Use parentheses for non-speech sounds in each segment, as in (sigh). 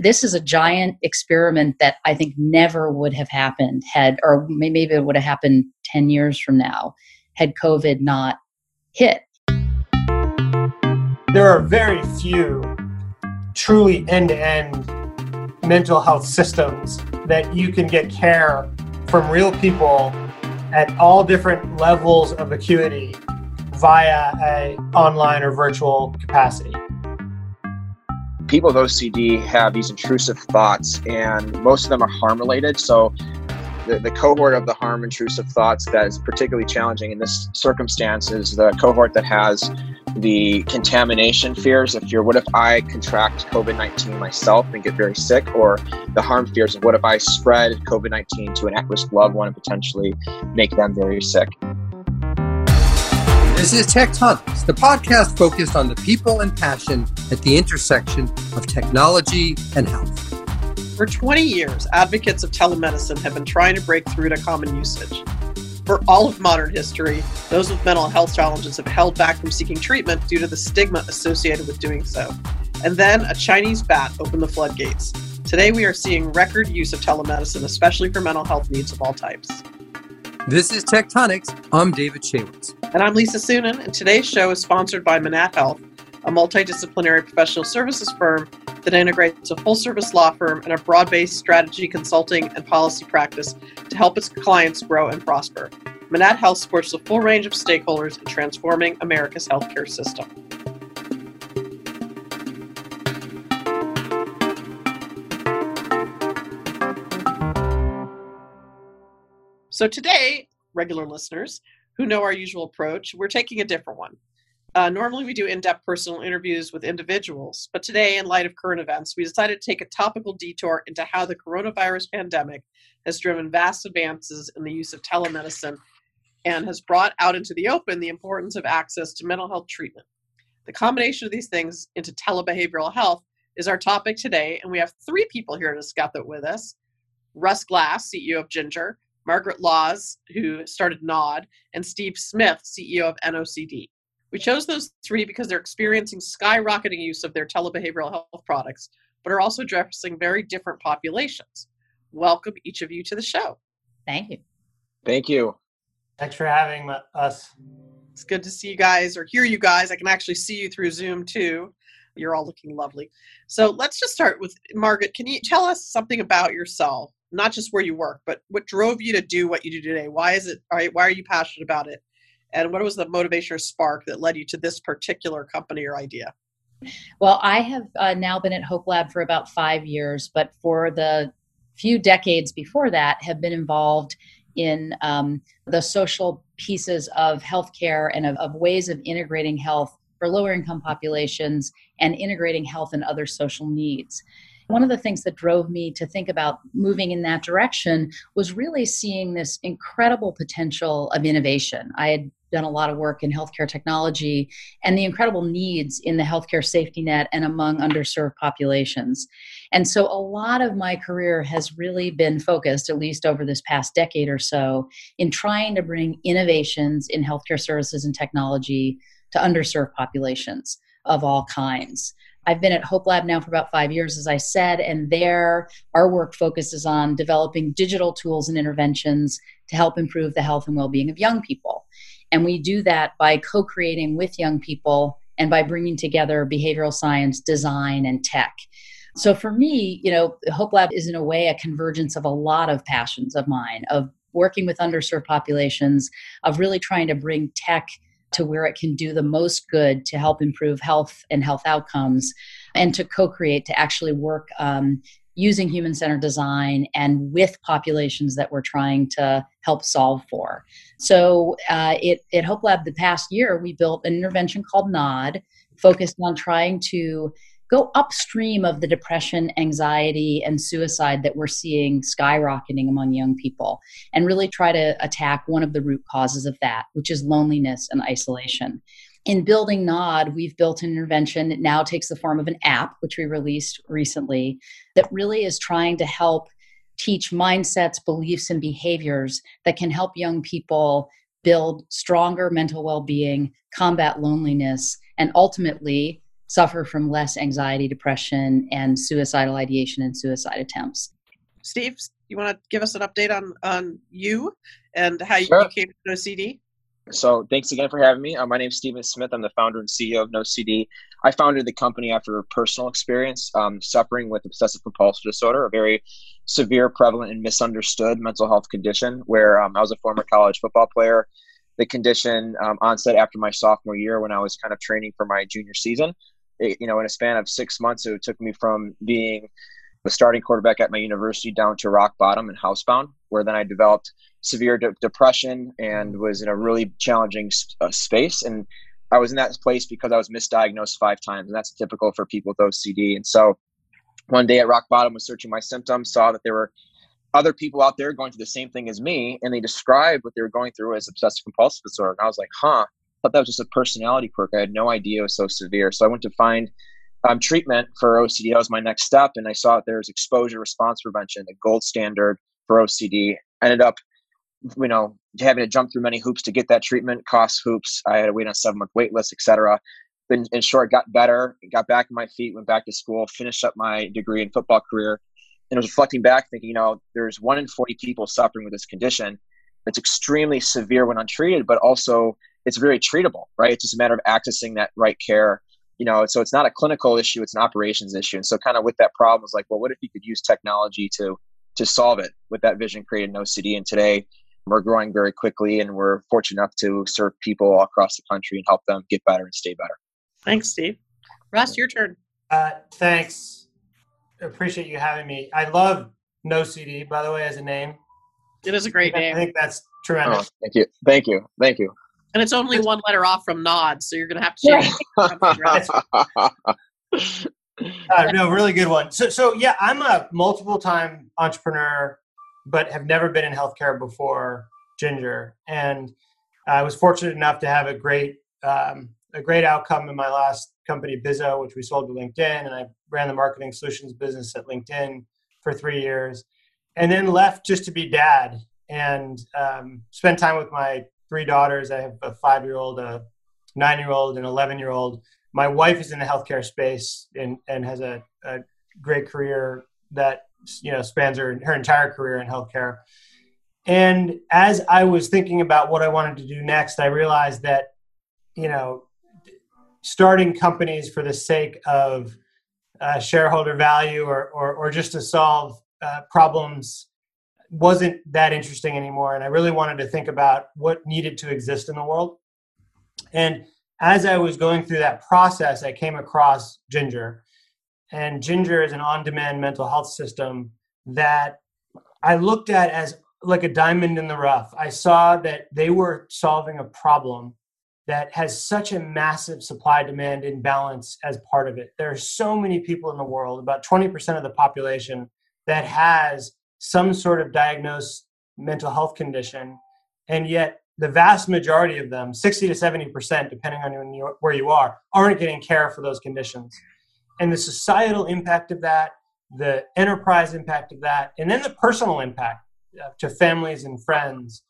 this is a giant experiment that I think never would have happened had, or maybe it would have happened 10 years from now, had COVID not hit. There are very few truly end to end mental health systems that you can get care from real people at all different levels of acuity via a online or virtual capacity people with OCD have these intrusive thoughts, and most of them are harm related. So, the, the cohort of the harm intrusive thoughts that is particularly challenging in this circumstance is the cohort that has the contamination fears. If you're, what if I contract COVID 19 myself and get very sick? Or the harm fears of what if I spread COVID 19 to an at risk loved one and potentially make them very sick? This is Tech Tonics, the podcast focused on the people and passion at the intersection of technology and health. For 20 years, advocates of telemedicine have been trying to break through to common usage. For all of modern history, those with mental health challenges have held back from seeking treatment due to the stigma associated with doing so. And then a Chinese bat opened the floodgates. Today, we are seeing record use of telemedicine, especially for mental health needs of all types. This is Tech Tonics. I'm David Shaywitz. And I'm Lisa Suennen, and today's show is sponsored by Manatt Health, a multidisciplinary professional services firm that integrates a full service law firm and a broad based strategy consulting and policy practice to help its clients grow and prosper. Manatt Health supports the full range of stakeholders in transforming America's healthcare system. So today, regular listeners who know our usual approach, we're taking a different one. Uh, normally, we do in depth personal interviews with individuals, but today, in light of current events, we decided to take a topical detour into how the coronavirus pandemic has driven vast advances in the use of telemedicine and has brought out into the open the importance of access to mental health treatment. The combination of these things into telebehavioral health is our topic today, and we have three people here to discuss it with us Russ Glass, CEO of Ginger, Margaret Laws, who started Nod, and Steve Smith, CEO of NOCD. We chose those three because they're experiencing skyrocketing use of their telebehavioral health products, but are also addressing very different populations. Welcome each of you to the show. Thank you. Thank you. Thanks for having us. It's good to see you guys or hear you guys. I can actually see you through Zoom too. You're all looking lovely. So let's just start with Margaret. Can you tell us something about yourself? Not just where you work, but what drove you to do what you do today? Why is it? Why are you passionate about it? And what was the motivation or spark that led you to this particular company or idea? Well, I have uh, now been at Hope Lab for about five years, but for the few decades before that, have been involved in um, the social pieces of healthcare and of, of ways of integrating health for lower income populations and integrating health and other social needs. One of the things that drove me to think about moving in that direction was really seeing this incredible potential of innovation. I had done a lot of work in healthcare technology and the incredible needs in the healthcare safety net and among underserved populations. And so a lot of my career has really been focused, at least over this past decade or so, in trying to bring innovations in healthcare services and technology to underserved populations of all kinds. I've been at Hope Lab now for about five years, as I said, and there our work focuses on developing digital tools and interventions to help improve the health and well being of young people. And we do that by co creating with young people and by bringing together behavioral science, design, and tech. So for me, you know, Hope Lab is in a way a convergence of a lot of passions of mine, of working with underserved populations, of really trying to bring tech to where it can do the most good to help improve health and health outcomes, and to co create to actually work um, using human centered design and with populations that we're trying to help solve for. So, uh, it, at Hope Lab the past year, we built an intervention called NOD, focused on trying to go upstream of the depression, anxiety, and suicide that we're seeing skyrocketing among young people and really try to attack one of the root causes of that, which is loneliness and isolation. In building NOD, we've built an intervention that now takes the form of an app, which we released recently, that really is trying to help teach mindsets, beliefs, and behaviors that can help young people build stronger mental well being, combat loneliness, and ultimately suffer from less anxiety, depression, and suicidal ideation and suicide attempts. Steve, you want to give us an update on on you and how Sure. you came to OCD? So thanks again for having me. Uh, my name's Steven Smith. I'm the founder and CEO of NoCD. I founded the company after a personal experience um, suffering with obsessive compulsive disorder, a very severe, prevalent, and misunderstood mental health condition. Where um, I was a former college football player. The condition um, onset after my sophomore year when I was kind of training for my junior season. It, you know, in a span of six months, it took me from being the starting quarterback at my university down to rock bottom and housebound, where then I developed severe de- depression and was in a really challenging uh, space. And I was in that place because I was misdiagnosed five times, and that's typical for people with OCD. And so one day at rock bottom, was searching my symptoms, saw that there were other people out there going through the same thing as me, and they described what they were going through as obsessive compulsive disorder. And I was like, huh, thought that was just a personality quirk. I had no idea it was so severe. So I went to find um, treatment for OCD. That was my next step, and I saw that there was exposure response prevention, the gold standard for OCD. Ended up you know, having to jump through many hoops to get that treatment, cost hoops. I had to wait on a seven month wait list, etc. In, in short, got better, got back on my feet, went back to school, finished up my degree in football career, and I was reflecting back, thinking, you know, there's one in 40 people suffering with this condition. It's extremely severe when untreated, but also it's very treatable, right? It's just a matter of accessing that right care. You know, so it's not a clinical issue; it's an operations issue. And so, kind of with that problem, was like, well, what if you could use technology to to solve it? With that vision, created NOCD, and today we're growing very quickly and we're fortunate enough to serve people all across the country and help them get better and stay better. Thanks, Steve. Russ, your turn. Uh, thanks. Appreciate you having me. I love NOCD, by the way, as a name. It is a great name. I think that's Oh, tremendous. thank you. Thank you. Thank you. And it's only one letter off from nod, so you're going to have to change something, right? (laughs) Uh, no, really good one. So, so yeah, I'm a multiple time entrepreneur, but have never been in healthcare before Ginger, and I was fortunate enough to have a great um, a great outcome in my last company, Bizo, which we sold to LinkedIn, and I ran the marketing solutions business at LinkedIn for three years, and then left just to be dad and um, spend time with my three daughters. I have a five year old, a nine year old, an eleven year old my wife is in the healthcare space and, and has a, a great career that you know spans her her entire career in healthcare. And as I was thinking about what I wanted to do next, I realized that you know starting companies for the sake of uh, shareholder value or, or or just to solve uh, problems wasn't that interesting anymore. And I really wanted to think about what needed to exist in the world. And as I was going through that process, I came across Ginger. And Ginger is an on demand mental health system that I looked at as like a diamond in the rough. I saw that they were solving a problem that has such a massive supply demand imbalance as part of it. There are so many people in the world, about 20% of the population, that has some sort of diagnosed mental health condition. And yet, the vast majority of them, 60 to 70%, depending on where you are, aren't getting care for those conditions. And the societal impact of that, the enterprise impact of that, and then the personal impact uh, to families and friends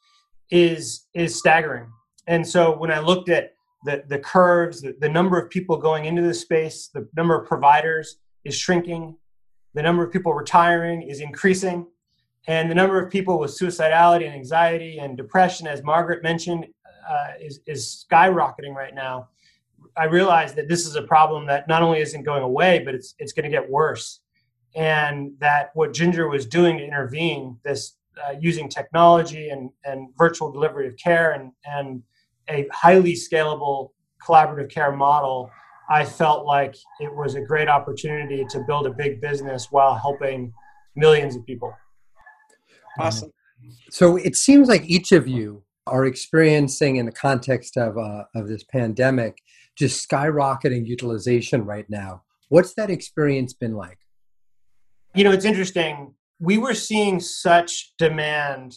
is, is staggering. And so when I looked at the, the curves, the, the number of people going into the space, the number of providers is shrinking, the number of people retiring is increasing and the number of people with suicidality and anxiety and depression, as Margaret mentioned, uh, is, is skyrocketing right now. I realized that this is a problem that not only isn't going away, but it's it's going to get worse. And that what Ginger was doing to intervene, this uh, using technology and, and virtual delivery of care and, and a highly scalable collaborative care model, I felt like it was a great opportunity to build a big business while helping millions of people. Awesome. So it seems like each of you are experiencing, in the context of uh, of this pandemic, just skyrocketing utilization right now. What's that experience been like? You know, it's interesting. We were seeing such demand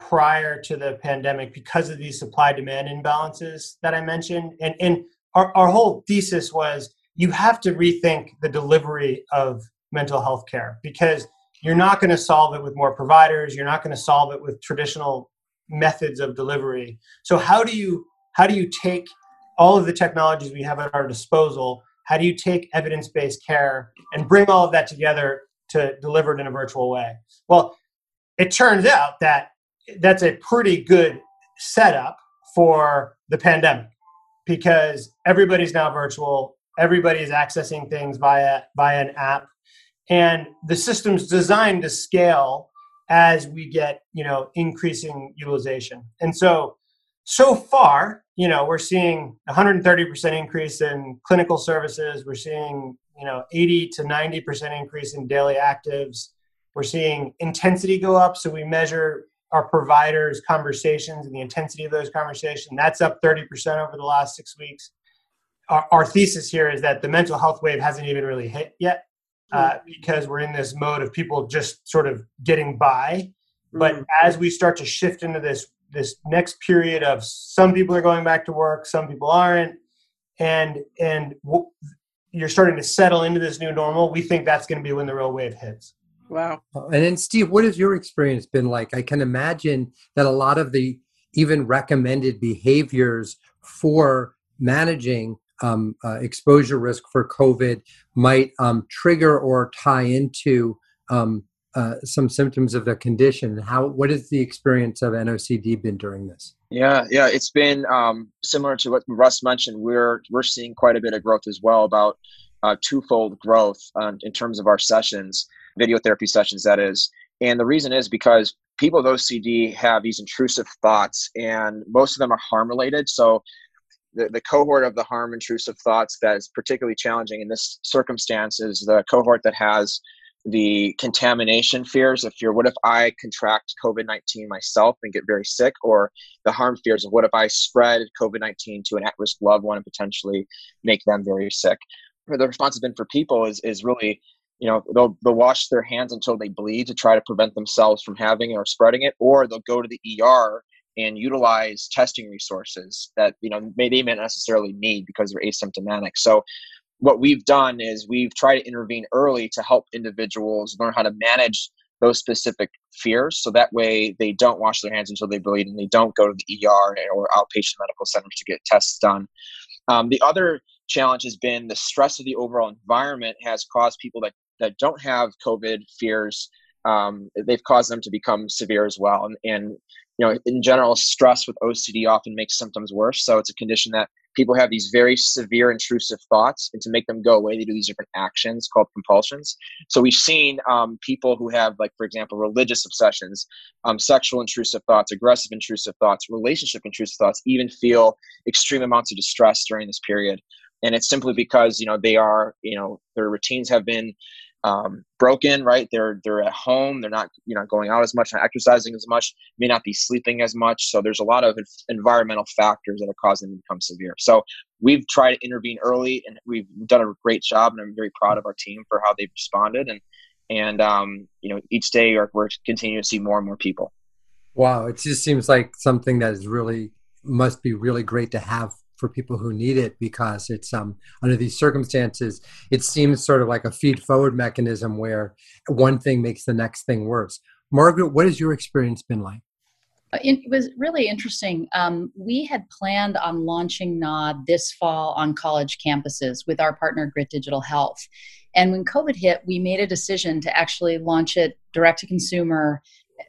prior to the pandemic because of these supply demand imbalances that I mentioned, and and our, our whole thesis was you have to rethink the delivery of mental health care because you're not going to solve it with more providers. You're not going to solve it with traditional methods of delivery. So how do you how do you take all of the technologies we have at our disposal? How do you take evidence based care and bring all of that together to deliver it in a virtual way? Well, it turns out that that's a pretty good setup for the pandemic because everybody's now virtual. Everybody is accessing things via via an app and the system's designed to scale as we get you know increasing utilization. And so so far you know we're seeing 130% increase in clinical services. We're seeing you know 80 to 90% increase in daily actives. We're seeing intensity go up. So we measure our providers conversations and the intensity of those conversations. That's up 30% over the last six weeks. Our, our thesis here is that the mental health wave hasn't even really hit yet uh, because we're in this mode of people just sort of getting by. But mm. as we start to shift into this this next period of some people are going back to work, some people aren't, and and w- you're starting to settle into this new normal, we think that's going to be when the real wave hits. Wow. And then, Steve, what has your experience been like? I can imagine that a lot of the even recommended behaviors for managing um, uh, exposure risk for COVID might um, trigger or tie into um, uh, some symptoms of the condition. How what has the experience of NOCD been during this? Yeah, yeah, it's been um, similar to what Russ mentioned. We're we're seeing quite a bit of growth as well, about uh, twofold growth um, in terms of our sessions, video therapy sessions, that is. And the reason is because people with OCD have these intrusive thoughts, and most of them are harm related. So the, the cohort of the harm intrusive thoughts that is particularly challenging in this circumstance is the cohort that has the contamination fears if you're what if i contract covid-19 myself and get very sick? Or the harm fears of what if i spread covid-19 to an at-risk loved one and potentially make them very sick? The response has been for people is, is really you know they'll, they'll wash their hands until they bleed to try to prevent themselves from having or spreading it or they'll go to the er and utilize testing resources that you know may they may not necessarily need because they're asymptomatic. So what we've done is we've tried to intervene early to help individuals learn how to manage those specific fears so that way they don't wash their hands until they bleed and they don't go to the ER or outpatient medical centers to get tests done. Um, the other challenge has been the stress of the overall environment has caused people that, that don't have COVID fears um, they've caused them to become severe as well. And, and, you know, in general, stress with OCD often makes symptoms worse. So it's a condition that people have these very severe intrusive thoughts, and to make them go away, they do these different actions called compulsions. So we've seen um, people who have, like, for example, religious obsessions, um, sexual intrusive thoughts, aggressive intrusive thoughts, relationship intrusive thoughts, even feel extreme amounts of distress during this period. And it's simply because you know they are, you know, their routines have been um, broken, right? They're they're at home. They're not you know going out as much, not exercising as much, may not be sleeping as much. So there's a lot of environmental factors that are causing them to become severe. So we've tried to intervene early, and we've done a great job. And I'm very proud of our team for how they've responded. And and um, you know each day we're continuing to see more and more people. Wow, it just seems like something that is really must be really great to have for people who need it because it's um under these circumstances it seems sort of like a feed forward mechanism where one thing makes the next thing worse margaret what has your experience been like uh, it was really interesting. Um, we had planned on launching Nod this fall on college campuses with our partner Grit Digital Health. And when COVID hit, we made a decision to actually launch it direct to consumer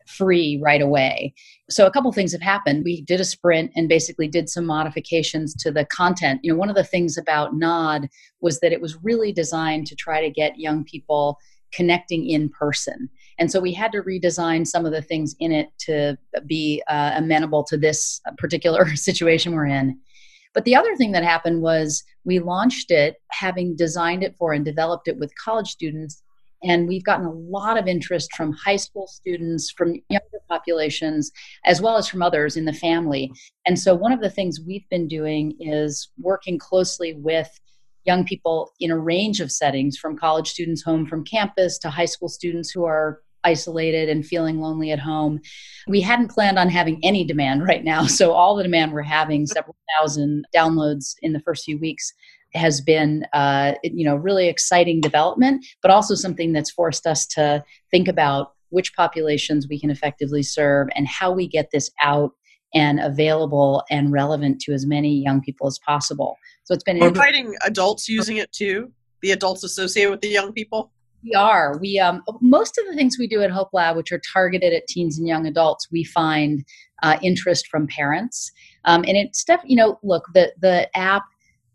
free right away. So a couple things have happened. We did a sprint and basically did some modifications to the content. You know, one of the things about Nod was that it was really designed to try to get young people connecting in person. And so we had to redesign some of the things in it to be uh, amenable to this particular (laughs) situation we're in. But the other thing that happened was we launched it having designed it for and developed it with college students and we've gotten a lot of interest from high school students, from younger populations, as well as from others in the family. And so, one of the things we've been doing is working closely with young people in a range of settings from college students home from campus to high school students who are isolated and feeling lonely at home. We hadn't planned on having any demand right now. (laughs) So, all the demand we're having, several thousand downloads in the first few weeks, has been uh, you know really exciting development, but also something that's forced us to think about which populations we can effectively serve and how we get this out and available and relevant to as many young people as possible. So it's been We're inviting adults using it too. The adults associated with the young people. We are. We um, most of the things we do at Hope Lab, which are targeted at teens and young adults, we find uh, interest from parents. Um, and it's stuff. You know, look the the app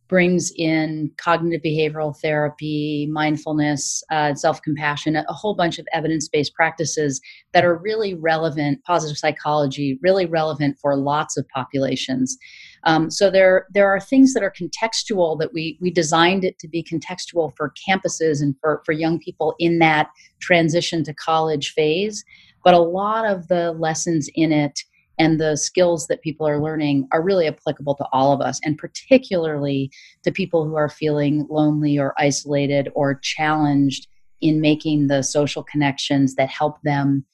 brings in cognitive behavioral therapy, mindfulness, uh, self compassion, a whole bunch of evidence based practices that are really relevant, positive psychology, really relevant for lots of populations. Um, so there, there are things that are contextual that we we designed it to be contextual for campuses and for for young people in that transition to college phase. But a lot of the lessons in it and the skills that people are learning are really applicable to all of us, and particularly to people who are feeling lonely or isolated or challenged in making the social connections that help them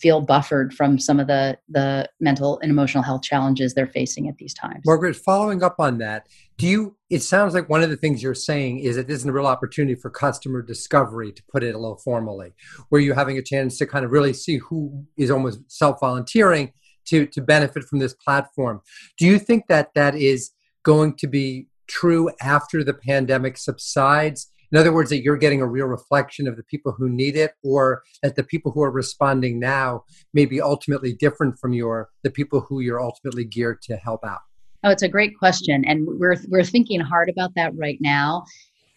feel buffered from some of the the mental and emotional health challenges they're facing at these times. Margaret, following up on that, do you it sounds like one of the things you're saying is that this is a real opportunity for customer discovery to put it a little formally, where you're having a chance to kind of really see who is almost self-volunteering to to benefit from this platform. Do you think that that is going to be true after the pandemic subsides? In other words, that you're getting a real reflection of the people who need it, or that the people who are responding now may be ultimately different from your the people who you're ultimately geared to help out. Oh, it's a great question, and we're we're thinking hard about that right now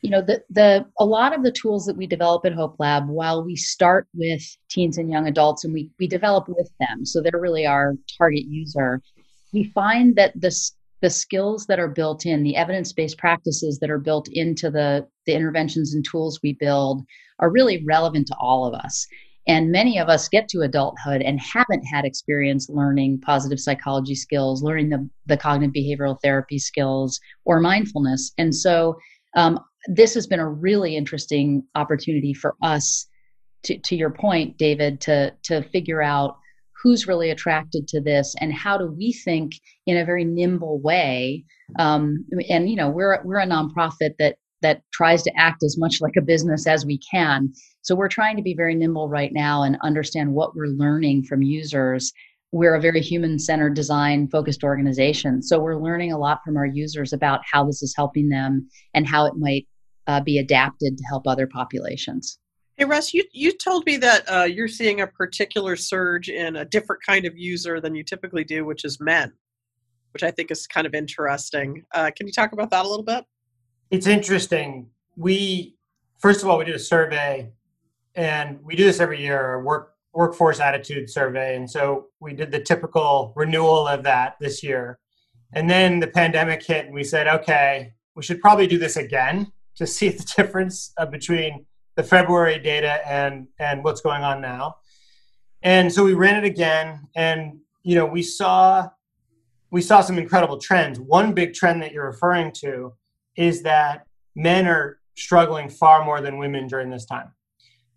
you know the the a lot of the tools that we develop at hope lab while we start with teens and young adults and we we develop with them so they're really our target user we find that the the skills that are built in the evidence-based practices that are built into the the interventions and tools we build are really relevant to all of us. And many of us get to adulthood and haven't had experience learning positive psychology skills learning the, the cognitive behavioral therapy skills or mindfulness. And so um, this has been a really interesting opportunity for us to, to your point david to to figure out who's really attracted to this and how do we think in a very nimble way um, and you know we're we're a nonprofit that that tries to act as much like a business as we can. So we're trying to be very nimble right now and understand what we're learning from users we're a very human centered design focused organization so we're learning a lot from our users about how this is helping them and how it might uh, be adapted to help other populations. Hey, Russ, you, you told me that uh, you're seeing a particular surge in a different kind of user than you typically do, which is men, which I think is kind of interesting. Uh, can you talk about that a little bit? It's interesting. We, first of all, we did a survey, and we do this every year, work workforce attitude survey. And so we did the typical renewal of that this year. And then the pandemic hit, and we said, okay, we should probably do this again to (laughs) see the difference uh, between the February data and and what's going on now. And so we ran it again, and you know we saw we saw some incredible trends. One big trend that you're referring to is that men are struggling far more than women during this time.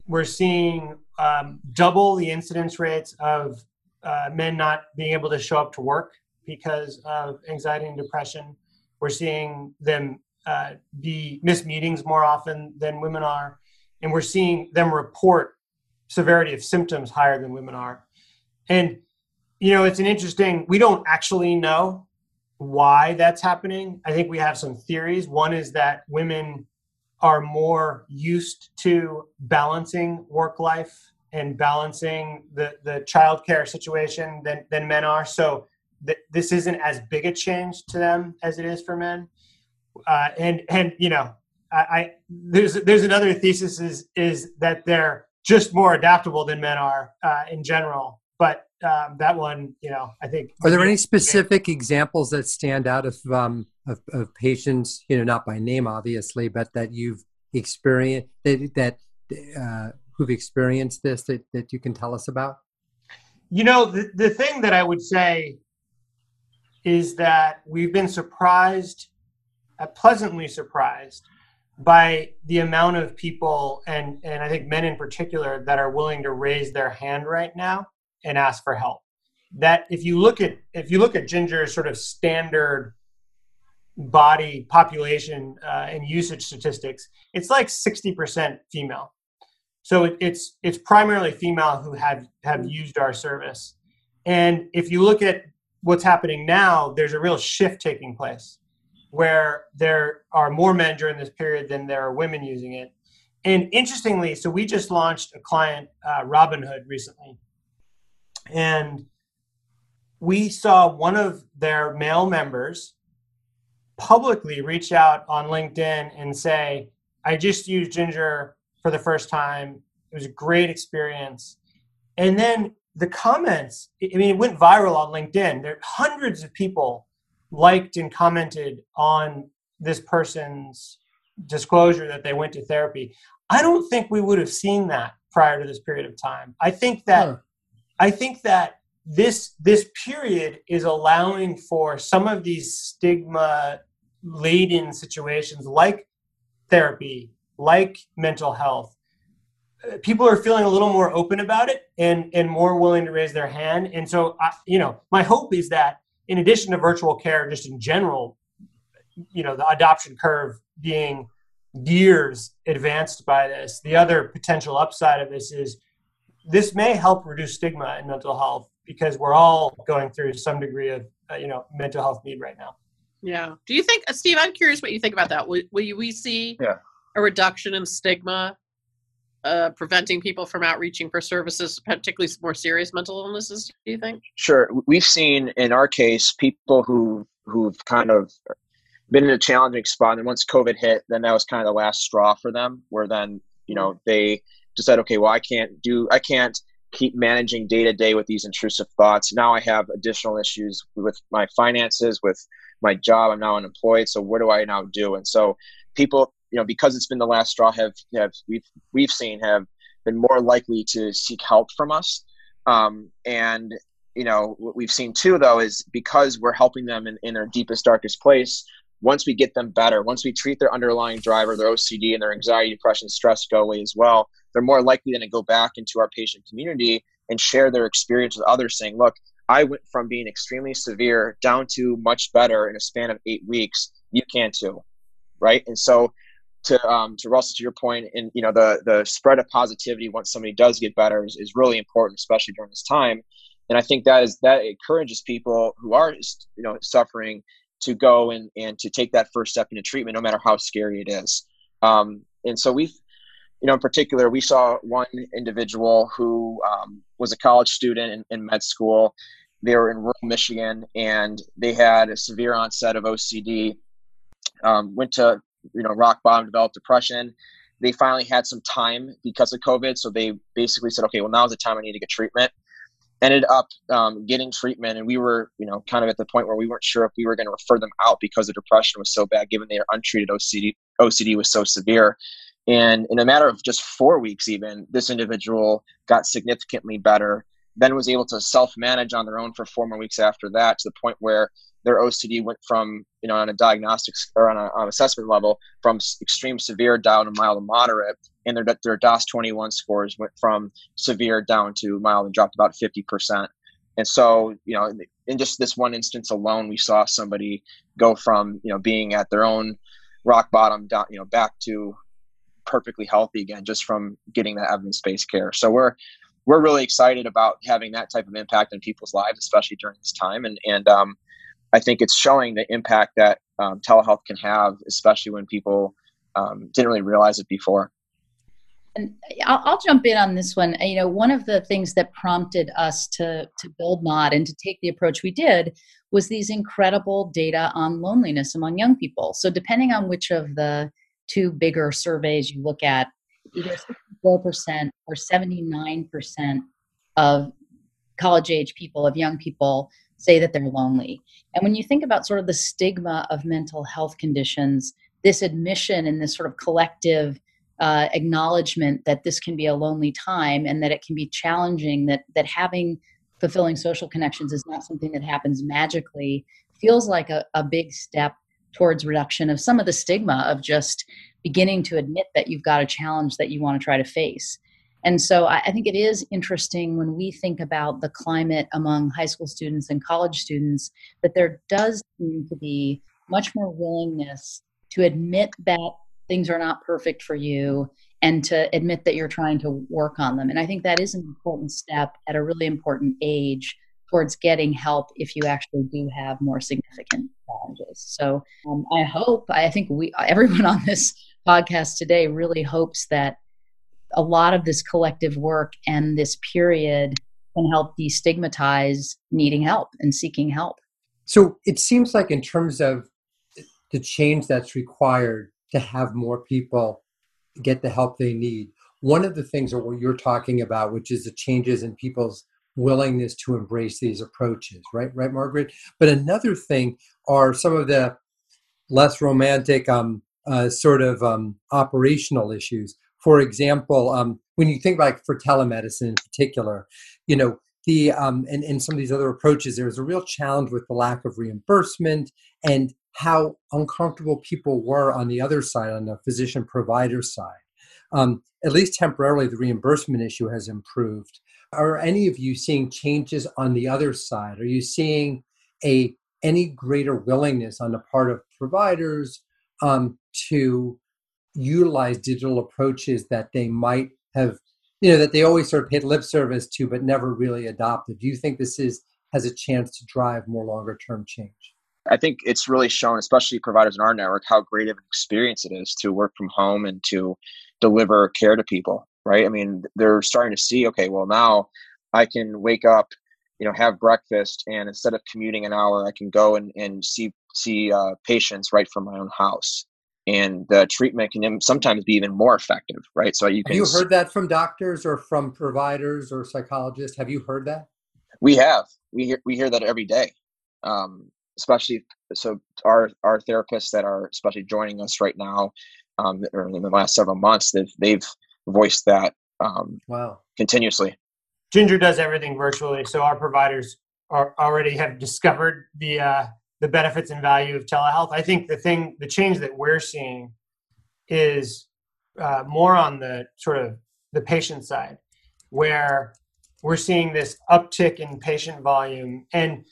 We're seeing um, double the incidence rates of uh, men not being able to show up to work because of anxiety and depression. We're seeing them uh, be miss meetings more often than women are, and we're seeing them report severity of symptoms higher than women are. And you know, it's an interesting. We don't actually know why that's happening. I think we have some theories. One is that women are more used to balancing work life and balancing the the childcare situation than than men are. So th- this isn't as big a change to them as it is for men uh, and and you know, I, I, there's there's another thesis is is that they're just more adaptable than men are uh, in general. But um, that one, you know, I think. Are there any specific examples that stand out of, um, of, of patients, you know, not by name, obviously, but that you've experienced that that uh, who've experienced this that that you can tell us about? You know, the the thing that I would say is that we've been surprised uh, pleasantly surprised by the amount of people and and I think men in particular that are willing to raise their hand right now and ask for help. That if you look at if you look at Ginger's sort of standard body population uh, and usage statistics, it's like 60% female. So it, it's it's primarily female who have have used our service. And if you look at what's happening now, there's a real shift taking place where there are more men during this period than there are women using it. And interestingly, so we just launched a client, uh, Robinhood, recently. And we saw one of their male members publicly reach out on LinkedIn and say, I just used Ginger for the first time. It was a great experience. And then the comments, I mean, it went viral on LinkedIn. There hundreds of people liked and commented on this person's disclosure that they went to therapy. I don't think we would have seen that prior to this period of time. I think that. I think that this this period is allowing for some of these stigma laden situations like therapy, like mental health. People are feeling a little more open about it and and more willing to raise their hand. And so, I, you know, my hope is that in addition to virtual care, just in general, you know, the adoption curve being years advanced by this, the other potential upside of this is this may help reduce stigma in mental health because we're all going through some degree of, uh, you know, mental health need right now. Yeah. Do you think, uh, Steve? I'm curious what you think about that. Will, will we see yeah. a reduction in stigma, uh, preventing people from outreaching for services, particularly more serious mental illnesses? Do you think? Sure. We've seen in our case people who who've kind of been in a challenging spot, and once COVID hit, then that was kind of the last straw for them. Where then you know they said, okay, well, I can't do, I can't keep managing day to day with these intrusive thoughts. Now I have additional issues with my finances, with my job. I'm now unemployed. So what do I now do? And so people, you know, because it's been the last straw, have have we've we've seen have been more likely to seek help from us. Um, and you know, what we've seen too, though, is because we're helping them in, in their deepest, darkest place. Once we get them better, once we treat their underlying driver, their OCD and their anxiety, depression, stress go away as well, they're more likely than to go back into our patient community and share their experience with others, saying, "Look, I went from being extremely severe down to much better in a span of eight weeks. You can too, right? And so, to um, to Russell, to your point, and you know the the spread of positivity once somebody does get better is, is really important, especially during this time. And I think that is that encourages people who are you know suffering to go and and to take that first step into treatment, no matter how scary it is. Um, and so we've you know, in particular, we saw one individual who um, was a college student in, in, med school, they were in rural Michigan and they had a severe onset of OCD. Um, went to you know rock bottom, developed depression. They finally had some time because of COVID, so they basically said, "Okay, well now's the time I need to get treatment." Ended up um, getting treatment, and we were you know kind of at the point where we weren't sure if we were going to refer them out because the depression was so bad, given their untreated OCD OCD was so severe. And in a matter of just four weeks, even this individual got significantly better then was able to self-manage on their own for four more weeks after that to the point where their OCD went from, you know, on a diagnostics or on, a, on assessment level from extreme severe down to mild to moderate, and their their DASS 21 scores went from severe down to mild and dropped about 50%. And so, you know, in just this one instance alone, we saw somebody go from, you know, being at their own rock bottom down, you know, back to perfectly healthy again, just from getting that evidence-based care. So we're we're really excited about having that type of impact in people's lives, especially during this time. And and um, I think it's showing the impact that um, telehealth can have, especially when people um, didn't really realize it before. And I'll, I'll, jump in on this one. You know, one of the things that prompted us to to build Nod and to take the approach we did was these incredible data on loneliness among young people. So depending on which of the two bigger surveys you look at, either 64% or 79% of college age people, of young people, say that they're lonely. And when you think about sort of the stigma of mental health conditions, this admission and this sort of collective uh, acknowledgement that this can be a lonely time and that it can be challenging, that that having fulfilling social connections is not something that happens magically, feels like a, a big step towards reduction of some of the stigma of just beginning to admit that you've got a challenge that you want to try to face. And so I, I, think it is interesting when we think about the climate among high school students and college students that there does seem to be much more willingness to admit that things are not perfect for you and to admit that you're trying to work on them. And I think that is an important step at a really important age towards getting help if you actually do have more significant challenges. So um, I hope, I think we, everyone (laughs) on this podcast today really hopes that a lot of this collective work and this period can help destigmatize needing help and seeking help. So it seems like, in terms of the change that's required to have more people get the help they need, one of the things that what you're talking about, which is the changes in people's willingness to embrace these approaches, right? Right, Margaret? But another thing are some of the less romantic um, uh, sort of um, operational issues. For example, um, when you think like for telemedicine in particular, you know, the um, and, and some of these other approaches, there's a real challenge with the lack of reimbursement and how uncomfortable people were on the other side, on the physician provider side. Um, at least temporarily, the reimbursement issue has improved. Are any of you seeing changes on the other side? Are you seeing a any greater willingness on the part of providers um, to utilize digital approaches that they might have, you know, that they always sort of paid lip service to, but never really adopted? Do you think this is has a chance to drive more longer term change? I think it's really shown, especially providers in our network, how great of an experience it is to work from home and to deliver care to people. Right? I mean, they're starting to see, okay, well now I can wake up, you know, have breakfast, and instead of commuting an hour, I can go and, and see see uh, patients right from my own house and the treatment can sometimes be even more effective, right? So you can. Have you heard that from doctors or from providers or psychologists? Have you heard that? We have. We hear we hear that every day, um, especially so our our therapists that are especially joining us right now, um, or in the last several months, they've they've voiced that. Um, wow. Continuously. Ginger does everything virtually, so our providers are already have discovered the uh, the benefits and value of telehealth. I think the thing, the change that we're seeing is uh, more on the sort of the patient side, where we're seeing this uptick in patient volume. And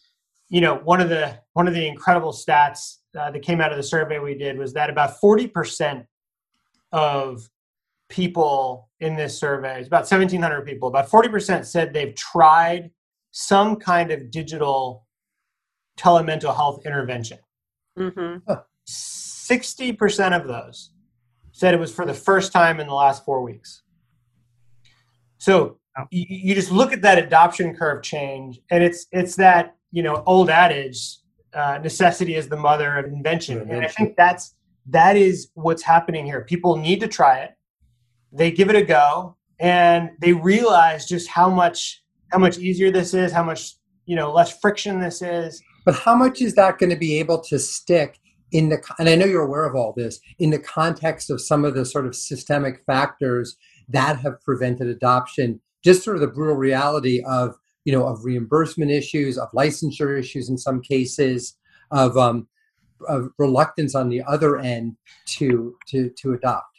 you know, one of the one of the incredible stats uh, that came out of the survey we did was that about forty percent of people in this survey, it's about seventeen hundred people, about forty percent said they've tried some kind of digital telemental health intervention. Mm-hmm. 60% of those said it was for the first time in the last four weeks. So you, you just look at that adoption curve change, and it's it's that you know old adage, uh, necessity is the mother of invention, and I think that's that is what's happening here. People need to try it, they give it a go, and they realize just how much how much easier this is, how much you know less friction this is, but how much is that going to be able to stick in the, and I know you're aware of all this, in the context of some of the sort of systemic factors that have prevented adoption, just sort of the brutal reality of, you know, of reimbursement issues, of licensure issues in some cases, of, um, of reluctance on the other end to, to, to adopt?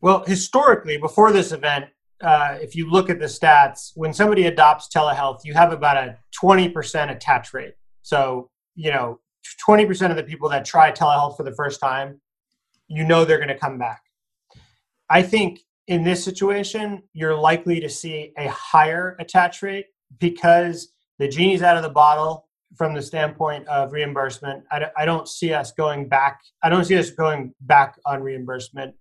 Well, historically, before this event, uh, if you look at the stats, when somebody adopts telehealth, you have about a 20% attach rate. So, you know, 20% of the people that try telehealth for the first time, you know they're going to come back. I think in this situation, you're likely to see a higher attach rate because the genie's out of the bottle from the standpoint of reimbursement. I, I don't see us going back. I don't see us going back on reimbursement.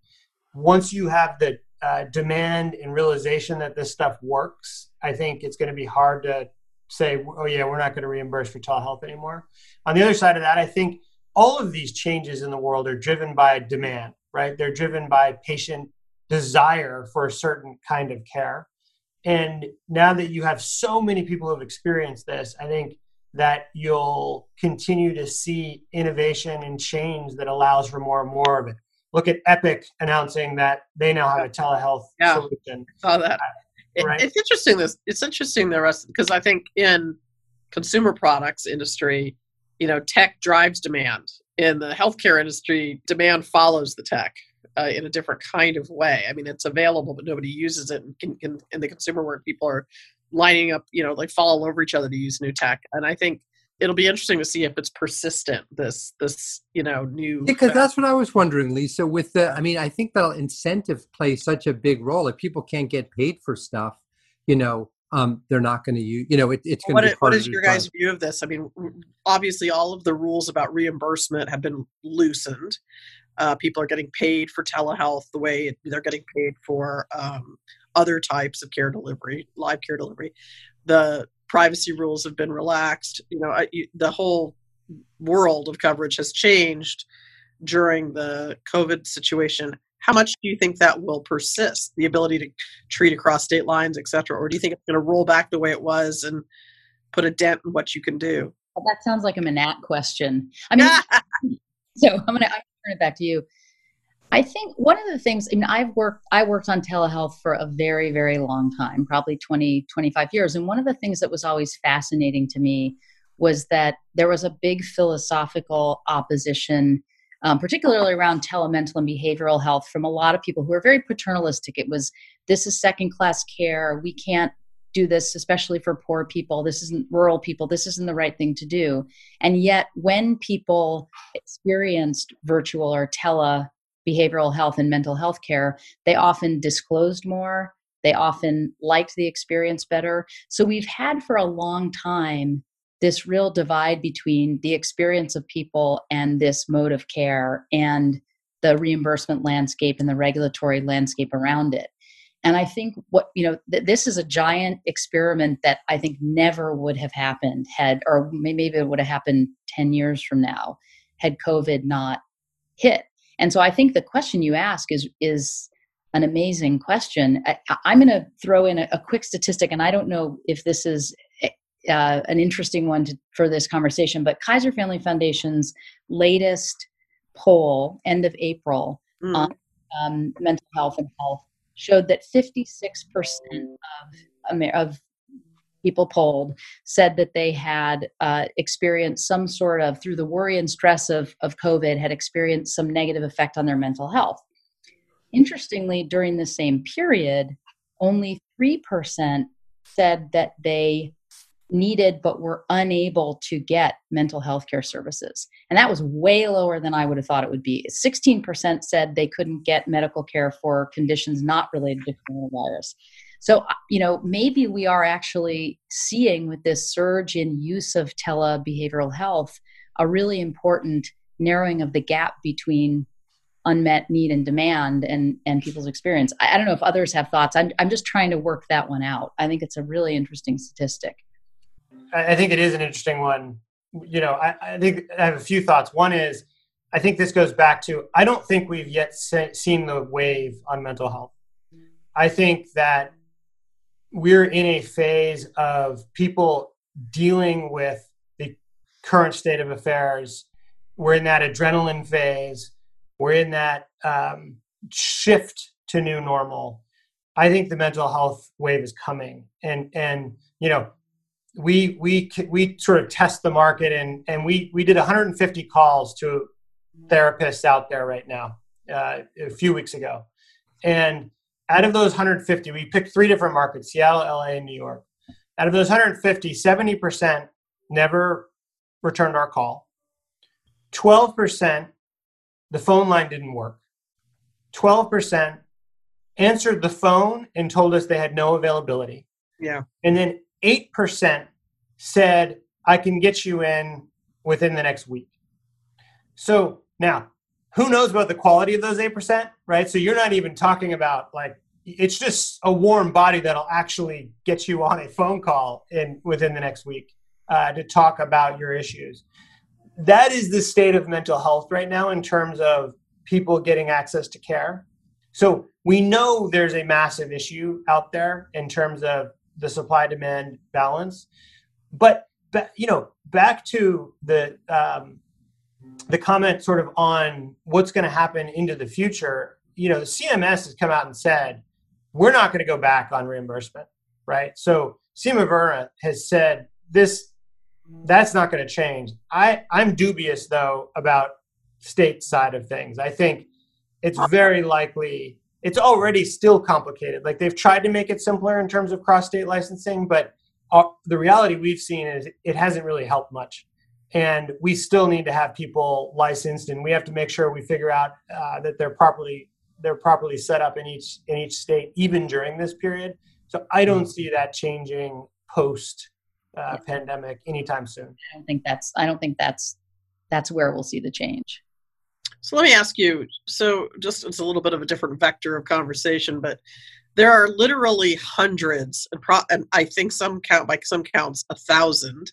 Once you have the uh, demand and realization that this stuff works, I think it's going to be hard to say, oh, yeah, we're not going to reimburse for telehealth anymore. On the other side of that, I think all of these changes in the world are driven by demand, right? They're driven by patient desire for a certain kind of care. And now that you have so many people who have experienced this, I think that you'll continue to see innovation and change that allows for more and more of it. Look at Epic announcing that they now have a telehealth yeah, solution. I saw that. Right. it's interesting this it's interesting the rest because i think in consumer products industry you know tech drives demand. In the healthcare industry demand follows the tech uh, in a different kind of way. I mean it's available but nobody uses it in, in, in the consumer world people are lining up you know like fall all over each other to use new tech. And i think it'll be interesting to see if it's persistent this this you know new because that's what i was wondering lisa with the i mean i think that incentive plays such a big role if people can't get paid for stuff you know um, they're not going to use. You know, it, it's going to be. What is your guys' view of this? I mean, obviously, all of the rules about reimbursement have been loosened. Uh, people are getting paid for telehealth the way they're getting paid for um, other types of care delivery, live care delivery. The privacy rules have been relaxed. You know, the whole world of coverage has changed during the COVID situation. How much do you think that will persist? The ability to treat across state lines, et cetera, or do you think it's going to roll back the way it was and put a dent in what you can do? Well, that sounds like a Manatt question. I mean, (laughs) so I'm going to turn it back to you. I think one of the things, I mean, I've worked, I worked on telehealth for a very, very long time, probably 20, 25 years. And one of the things that was always fascinating to me was that there was a big philosophical opposition, um, particularly around telemental and behavioral health, from a lot of people who are very paternalistic. It was, this is second class care. We can't do this, especially for poor people. This isn't rural people. This isn't the right thing to do. And yet, when people experienced virtual or tele behavioral health and mental health care, they often disclosed more. They often liked the experience better. So we've had for a long time this real divide between the experience of people and this mode of care and the reimbursement landscape and the regulatory landscape around it. And I think what, you know, th- this is a giant experiment that I think never would have happened had, or maybe it would have happened 10 years from now had COVID not hit. And so I think the question you ask is, is an amazing question. I, am going to throw in a, a, quick statistic, and I don't know if this is uh, an interesting one to, for this conversation, but Kaiser Family Foundation's latest poll, end of April, mm. on um, mental health and health, showed that 56% of, of people polled said that they had uh, experienced some sort of, through the worry and stress of, of COVID, had experienced some negative effect on their mental health. Interestingly, during the same period, only 3% said that they needed but were unable to get mental health care services. And that was way lower than I would have thought it would be. 16% said they couldn't get medical care for conditions not related to coronavirus. So, uh, you know, maybe we are actually seeing with this surge in use of tele behavioral health a really important narrowing of the gap between unmet need and demand and and people's experience. I, I don't know if others have thoughts. I'm I'm just trying to work that one out. I think it's a really interesting statistic. I think it is an interesting one. You know, I, I, think I have a few thoughts. One is, I think this goes back to I don't think we've yet se- seen the wave on mental health. I think that we're in a phase of people dealing with the current state of affairs. We're in that adrenaline phase. We're in that um, shift to new normal. I think the mental health wave is coming, and and you know we we we sort of test the market and and we we did 150 calls to therapists out there right now uh, a few weeks ago and out of those 150 we picked three different markets seattle la and new york. Out of those 150 70% never returned our call. 12% the phone line didn't work. 12% answered the phone and told us they had no availability. Yeah. And then 8% said, I can get you in within the next week. So now, who knows about the quality of those 8%, right? So you're not even talking about like, it's just a warm body that'll actually get you on a phone call in within the next week uh, to talk about your issues. That is the state of mental health right now in terms of people getting access to care. So we know there's a massive issue out there in terms of the supply demand balance. But, but you know, back to the um, the comment sort of on what's going to happen into the future. You know, the CMS has come out and said we're not going to go back on reimbursement, right? So Seema has said this that's not going to change. I I'm dubious though about state side of things. I think it's very likely it's already still complicated. Like they've tried to make it simpler in terms of cross state licensing, but uh, the reality we've seen is it hasn't really helped much. And we still need to have people licensed, and we have to make sure we figure out uh, that they're properly they're properly set up in each in each state, even during this period. So I don't see that changing post uh, pandemic anytime soon. I don't think that's I don't think that's that's where we'll see the change. So let me ask you. So just it's a little bit of a different vector of conversation, but there are literally hundreds, and, pro- and I think some count by some counts a thousand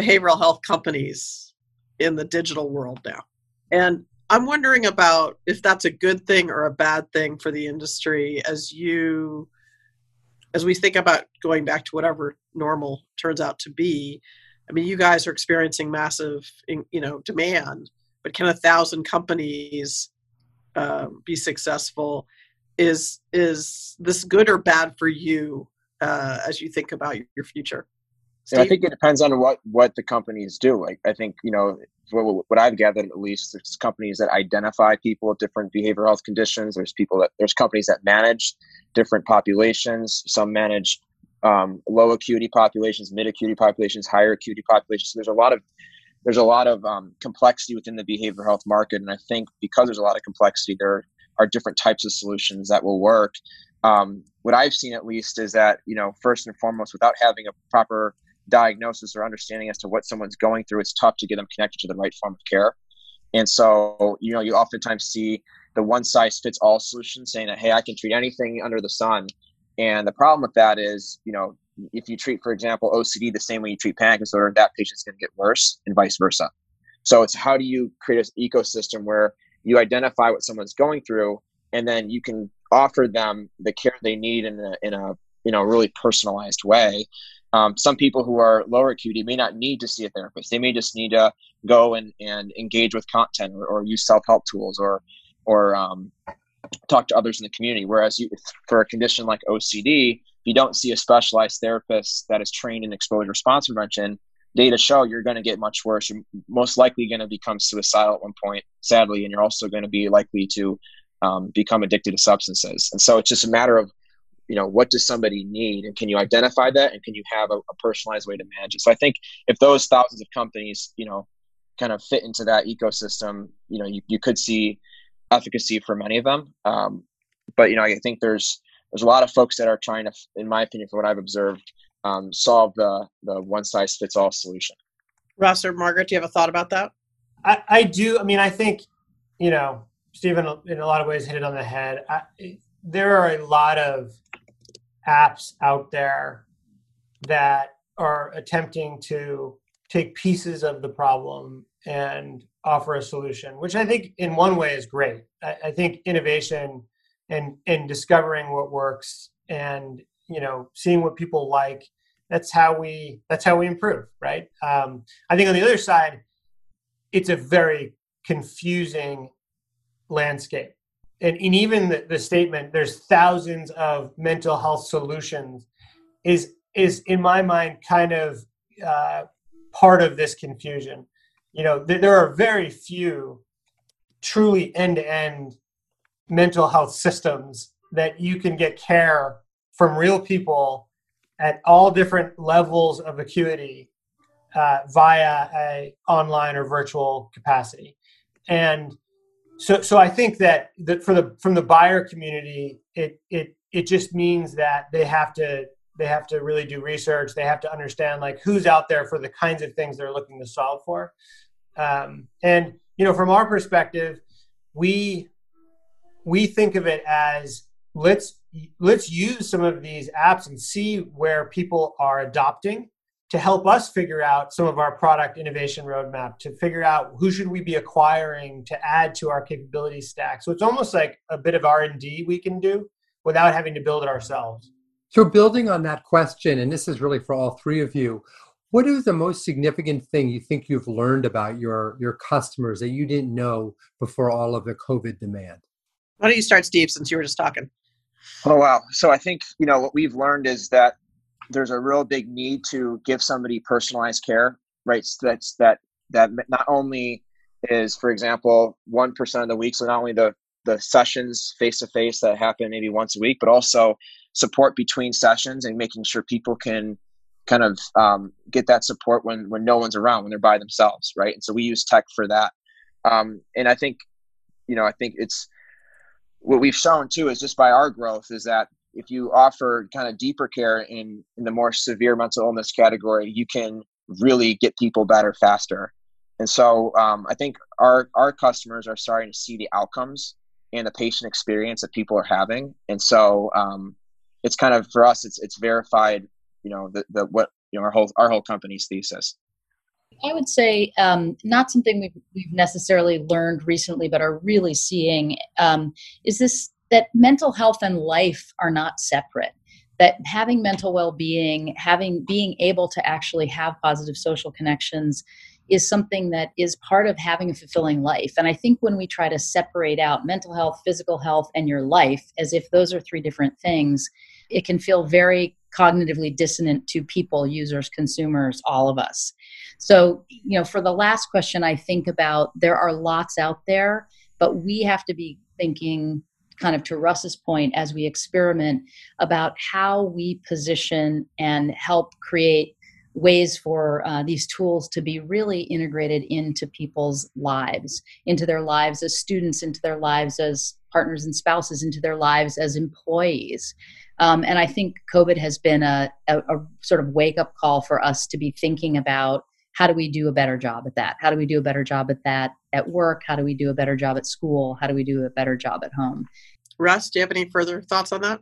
behavioral health companies in the digital world now, and I'm wondering about if that's a good thing or a bad thing for the industry as you as we think about going back to whatever normal turns out to be. I mean, you guys are experiencing massive, you know, demand, but can a thousand companies uh, be successful? Is is this good or bad for you uh, as you think about your future? Yeah, I think it depends on what what the companies do. Like I think you know what, what I've gathered at least, there's companies that identify people with different behavioral health conditions. There's people that there's companies that manage different populations. Some manage um, low acuity populations, mid acuity populations, higher acuity populations. So there's a lot of there's a lot of um, complexity within the behavioral health market, and I think because there's a lot of complexity, there are different types of solutions that will work. Um, what I've seen at least is that you know first and foremost, without having a proper diagnosis or understanding as to what someone's going through, it's tough to get them connected to the right form of care. And so, you know, you oftentimes see the one size fits all solution saying that, hey, I can treat anything under the sun. And the problem with that is, you know, if you treat, for example, OCD the same way you treat panic disorder, that patient's going to get worse and vice versa. So it's how do you create an ecosystem where you identify what someone's going through and then you can offer them the care they need in a, in a you know really personalized way um, some people who are lower acuity may not need to see a therapist. They may just need to go and, and engage with content or, or use self help tools or or um, talk to others in the community. Whereas you, for a condition like OCD, if you don't see a specialized therapist that is trained in exposure response prevention, data show you're going to get much worse. You're most likely going to become suicidal at one point, sadly, and you're also going to be likely to um, become addicted to substances. And so it's just a matter of you know what does somebody need and can you identify that and can you have a, a, personalized way to manage it? So i think if those thousands of companies you know kind of fit into that ecosystem you know you, you could see efficacy for many of them. Um, but you know i think there's there's a lot of folks that are trying to in my opinion from what i've observed um, solve the the one size fits all solution. Ross or margaret do you have a thought about that? I, I do. I mean i think you know stephen in a lot of ways hit it on the head. I, there are a lot of apps out there that are attempting to take pieces of the problem and offer a solution, which I think in one way is great. I, I think innovation and and discovering what works and you know seeing what people like that's how we that's how we improve right um, i think on the other side it's a very confusing landscape and, and even the, the statement there's thousands of mental health solutions is is in my mind kind of uh, part of this confusion. You know th- there are very few truly end-to-end mental health systems that you can get care from real people at all different levels of acuity uh, via a online or virtual capacity. And so so I think that that for the from the buyer community, it it it just means that they have to they have to really do research. They have to understand like who's out there for the kinds of things they're looking to solve for. Um, and you know, from our perspective, we we think of it as let's let's use some of these apps and see where people are adopting to help us figure out some of our product innovation roadmap to figure out who should we be acquiring to add to our capability stack. So it's almost like a bit of r&d we can do without having to build it ourselves. So building on that question and this is really for all three of you what is the most significant thing you think you've learned about your your customers that you didn't know before all of the covid demand? Why don't you start steve since you were just talking? Oh wow. So i think you know what we've learned is that there's a real big need to give somebody personalized care, right? So that's that that not only is, for example, one percent of the week, so not only the the sessions face to face that happen maybe once a week, but also support between sessions and making sure people can kind of um, get that support when when no one's around, when they're by themselves, right? And so we use tech for that. Um, and I think, you know, I think it's what we've shown too is just by our growth is that if you offer kind of deeper care in in the more severe mental illness category, you can really get people better faster. And so um, I think our our customers are starting to see the outcomes and the patient experience that people are having. And so um, it's kind of for us, it's it's verified, you know, the, the what you know our whole our whole company's thesis. I would say um, not something we've, we've necessarily learned recently, but are really seeing um, is this that mental health and life are not separate. That having mental well-being, having being able to actually have positive social connections, is something that is part of having a fulfilling life. And I think when we try to separate out mental health, physical health, and your life as if those are three different things, it can feel very cognitively dissonant to people, users, consumers, all of us. So, you know, for the last question, I think about there are lots out there, but we have to be thinking kind of to Russ's point as we experiment about how we position and help create ways for uh, these tools to be really integrated into people's lives, into their lives as students, into their lives as partners and spouses, into their lives as employees. Um, and I think COVID has been a, a, a sort of wake up call for us to be thinking about how do we do a better job at that? How do we do a better job at that at work? How do we do a better job at school? How do we do a better job at home? Russ, do you have any further thoughts on that?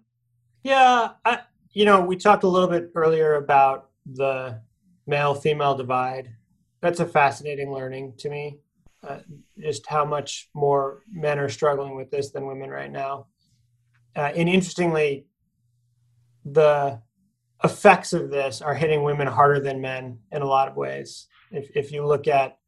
Yeah, I, you know, we talked a little bit earlier about the male female divide. That's a fascinating learning to me. Uh, just how much more men are struggling with this than women right now. Uh, and interestingly, the effects of this are hitting women harder than men in a lot of ways. If, if you look at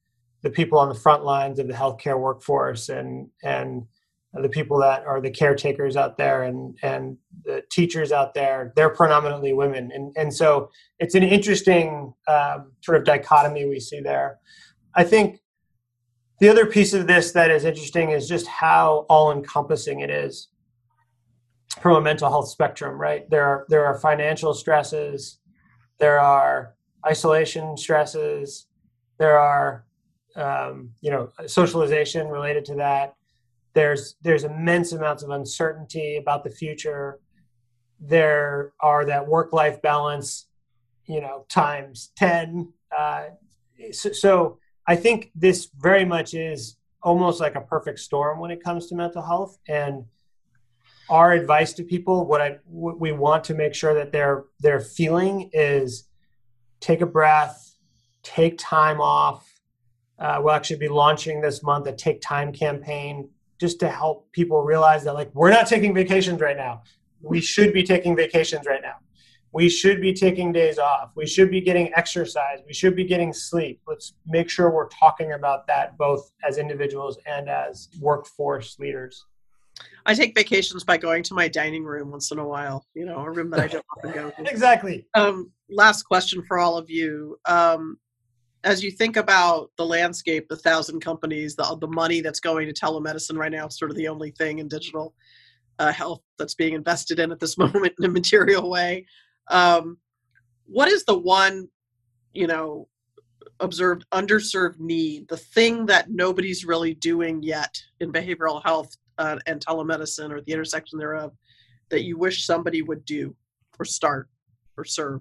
the people on the front lines of the healthcare workforce and and the people that are the caretakers out there and and the teachers out there, they're predominantly women, and and so it's an interesting um, sort of dichotomy we see there. I think the other piece of this that is interesting is just how all encompassing it is from a mental health spectrum, right? There are there are financial stresses, there are isolation stresses, there are um, you know socialization related to that. There's there's immense amounts of uncertainty about the future. There are that work life balance, you know, times ten. Uh, so, so I think this very much is almost like a perfect storm when it comes to mental health and our advice to people what i what we want to make sure that they're they're feeling is take a breath take time off. Uh, we'll actually be launching this month a take time campaign just to help people realize that like we're not taking vacations right now. We should be taking vacations right now. We should be taking days off. We should be getting exercise. We should be getting sleep. Let's make sure we're talking about that both as individuals and as workforce leaders I take vacations by going to my dining room once in a while. You know, a room that I don't often go (laughs) to. Exactly. Um, last question for all of you. Um, as you think about the landscape, the thousand companies, the the money that's going to telemedicine right now, sort of the only thing in digital uh, health that's being invested in at this (laughs) moment in a material way. Um, what is the one, you know, observed underserved need, the thing that nobody's really doing yet in behavioral health uh, and telemedicine or the intersection thereof that you wish somebody would do or start or serve?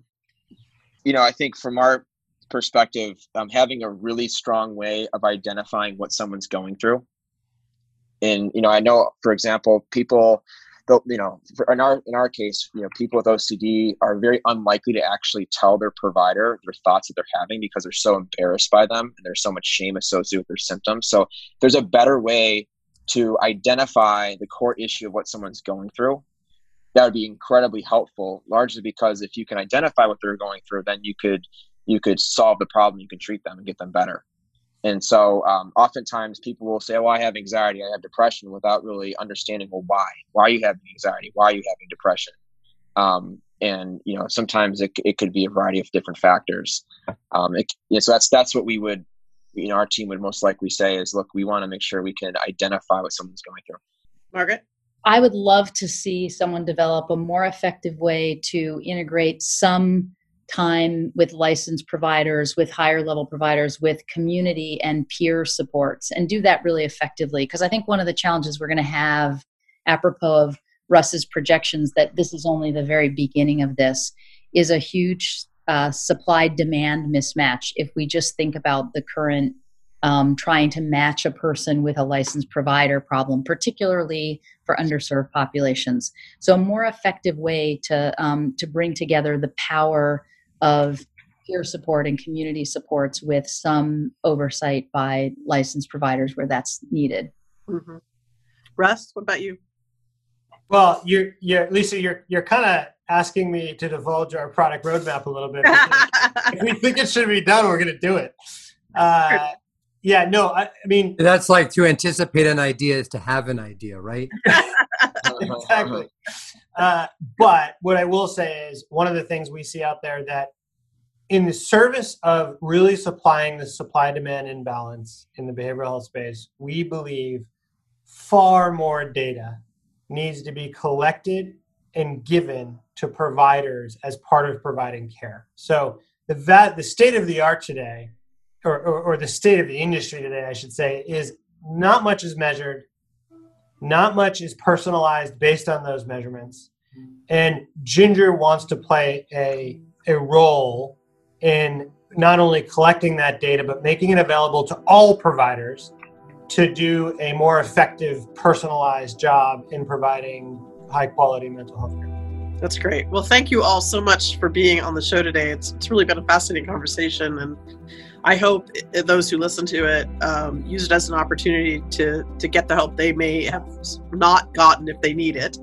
You know, I think from our perspective, um, having a really strong way of identifying what someone's going through. And you know, I know, for example, people, you know, in our in our case, you know, people with OCD are very unlikely to actually tell their provider their thoughts that they're having because they're so embarrassed by them and there's so much shame associated with their symptoms. So there's a better way to identify the core issue of what someone's going through that would be incredibly helpful largely because if you can identify what they're going through then you could you could solve the problem you can treat them and get them better. And so um, oftentimes people will say well i have anxiety i have depression without really understanding well why? Why are you having anxiety? Why are you having depression? Um, and you know sometimes it, it could be a variety of different factors. Um, it, yeah, so that's that's what we would you know our team would most likely say is look we want to make sure we can identify what someone's going through. Margaret? I would love to see someone develop a more effective way to integrate some time with licensed providers with higher level providers with community and peer supports and do that really effectively. Because i think one of the challenges we're going to have apropos of Russ's projections that this is only the very beginning of this is a huge uh, supply demand mismatch. If we just think about the current um, trying to match a person with a licensed provider problem, particularly for underserved populations. So, a more effective way to um, to bring together the power of peer support and community supports with some oversight by licensed providers where that's needed. Mm-hmm. Russ, what about you? Well, you're, you're Lisa. You're you're kind of asking me to divulge our product roadmap a little bit. if (laughs) we think it should be done, we're going to do it. Uh, yeah, no, I, I, mean that's like to anticipate an idea is to have an idea, right? (laughs) exactly. Uh, but what I will say is one of the things we see out there that in the service of really supplying the supply demand imbalance in the behavioral health space, we believe far more data needs to be collected and given to providers as part of providing care. So the va- the state of the art today or, or, or the state of the industry today, I should say, is not much is measured, not much is personalized based on those measurements. And Ginger wants to play a, a role in not only collecting that data, but making it available to all providers to do a more effective, personalized job in providing high quality mental health care. That's great. Well, thank you all so much for being on the show today. It's, it's really been a fascinating conversation. And I hope those who listen to it um, use it as an opportunity to to get the help they may have not gotten if they need it,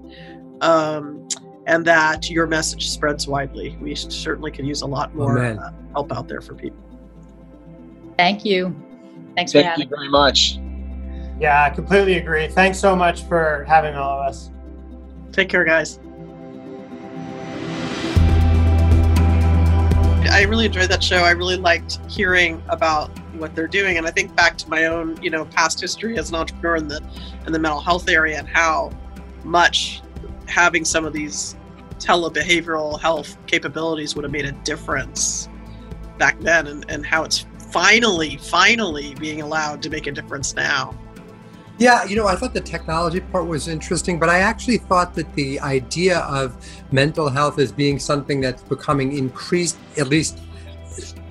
um, and that your message spreads widely. We certainly could use a lot more uh, help out there for people. Thank you. Thanks Thank for having. you very much. Yeah, I completely agree. Thanks so much for having all of us. Take care, guys. I really enjoyed that show. I really liked hearing about what they're doing, and I think back to my own, you know, past history as an entrepreneur in the in the mental health area and how much having some of these telebehavioral health capabilities would have made a difference back then, and, and how it's finally, finally being allowed to make a difference now. Yeah, you know, I thought the technology part was interesting, but I actually thought that the idea of mental health as being something that's becoming increased, at least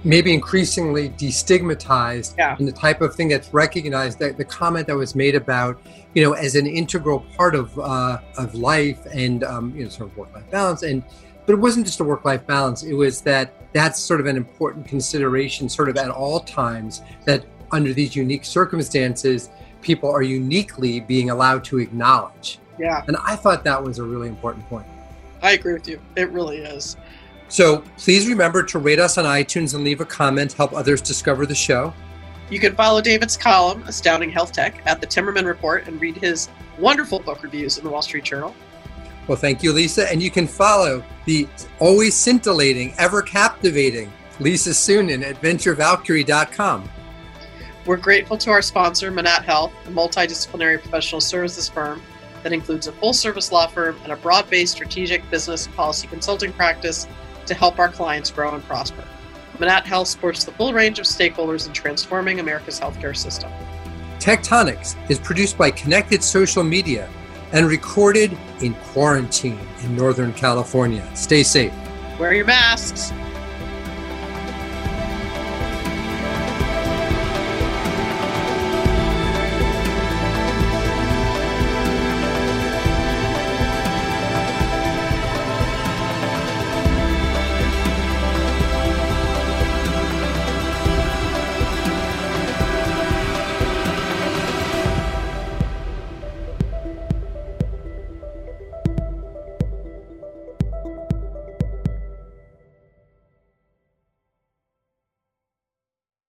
maybe increasingly destigmatized yeah. and the type of thing that's recognized that the comment that was made about you know as an integral part of uh, of life and um, you know sort of work life balance and but it wasn't just a work life balance it was that that's sort of an important consideration sort of at all times that under these unique circumstances people are uniquely being allowed to acknowledge. Yeah. And I thought that was a really important point. I agree with you. It really is. So please remember to rate us on iTunes and leave a comment, help others discover the show. You can follow David's column, Astounding Health Tech, at the Timmerman Report and read his wonderful book reviews in the Wall Street Journal. Well, thank you, Lisa. And you can follow the always scintillating, ever captivating Lisa Suennen at venturevalkyrie.com. We're grateful to our sponsor, Manatt Health, a multidisciplinary professional services firm that includes a full service law firm and a broad based strategic business and policy consulting practice to help our clients grow and prosper. Manatt Health supports the full range of stakeholders in transforming America's healthcare system. Tech Tonics is produced by Connected Social Media and recorded in quarantine in Northern California. Stay safe. Wear your masks.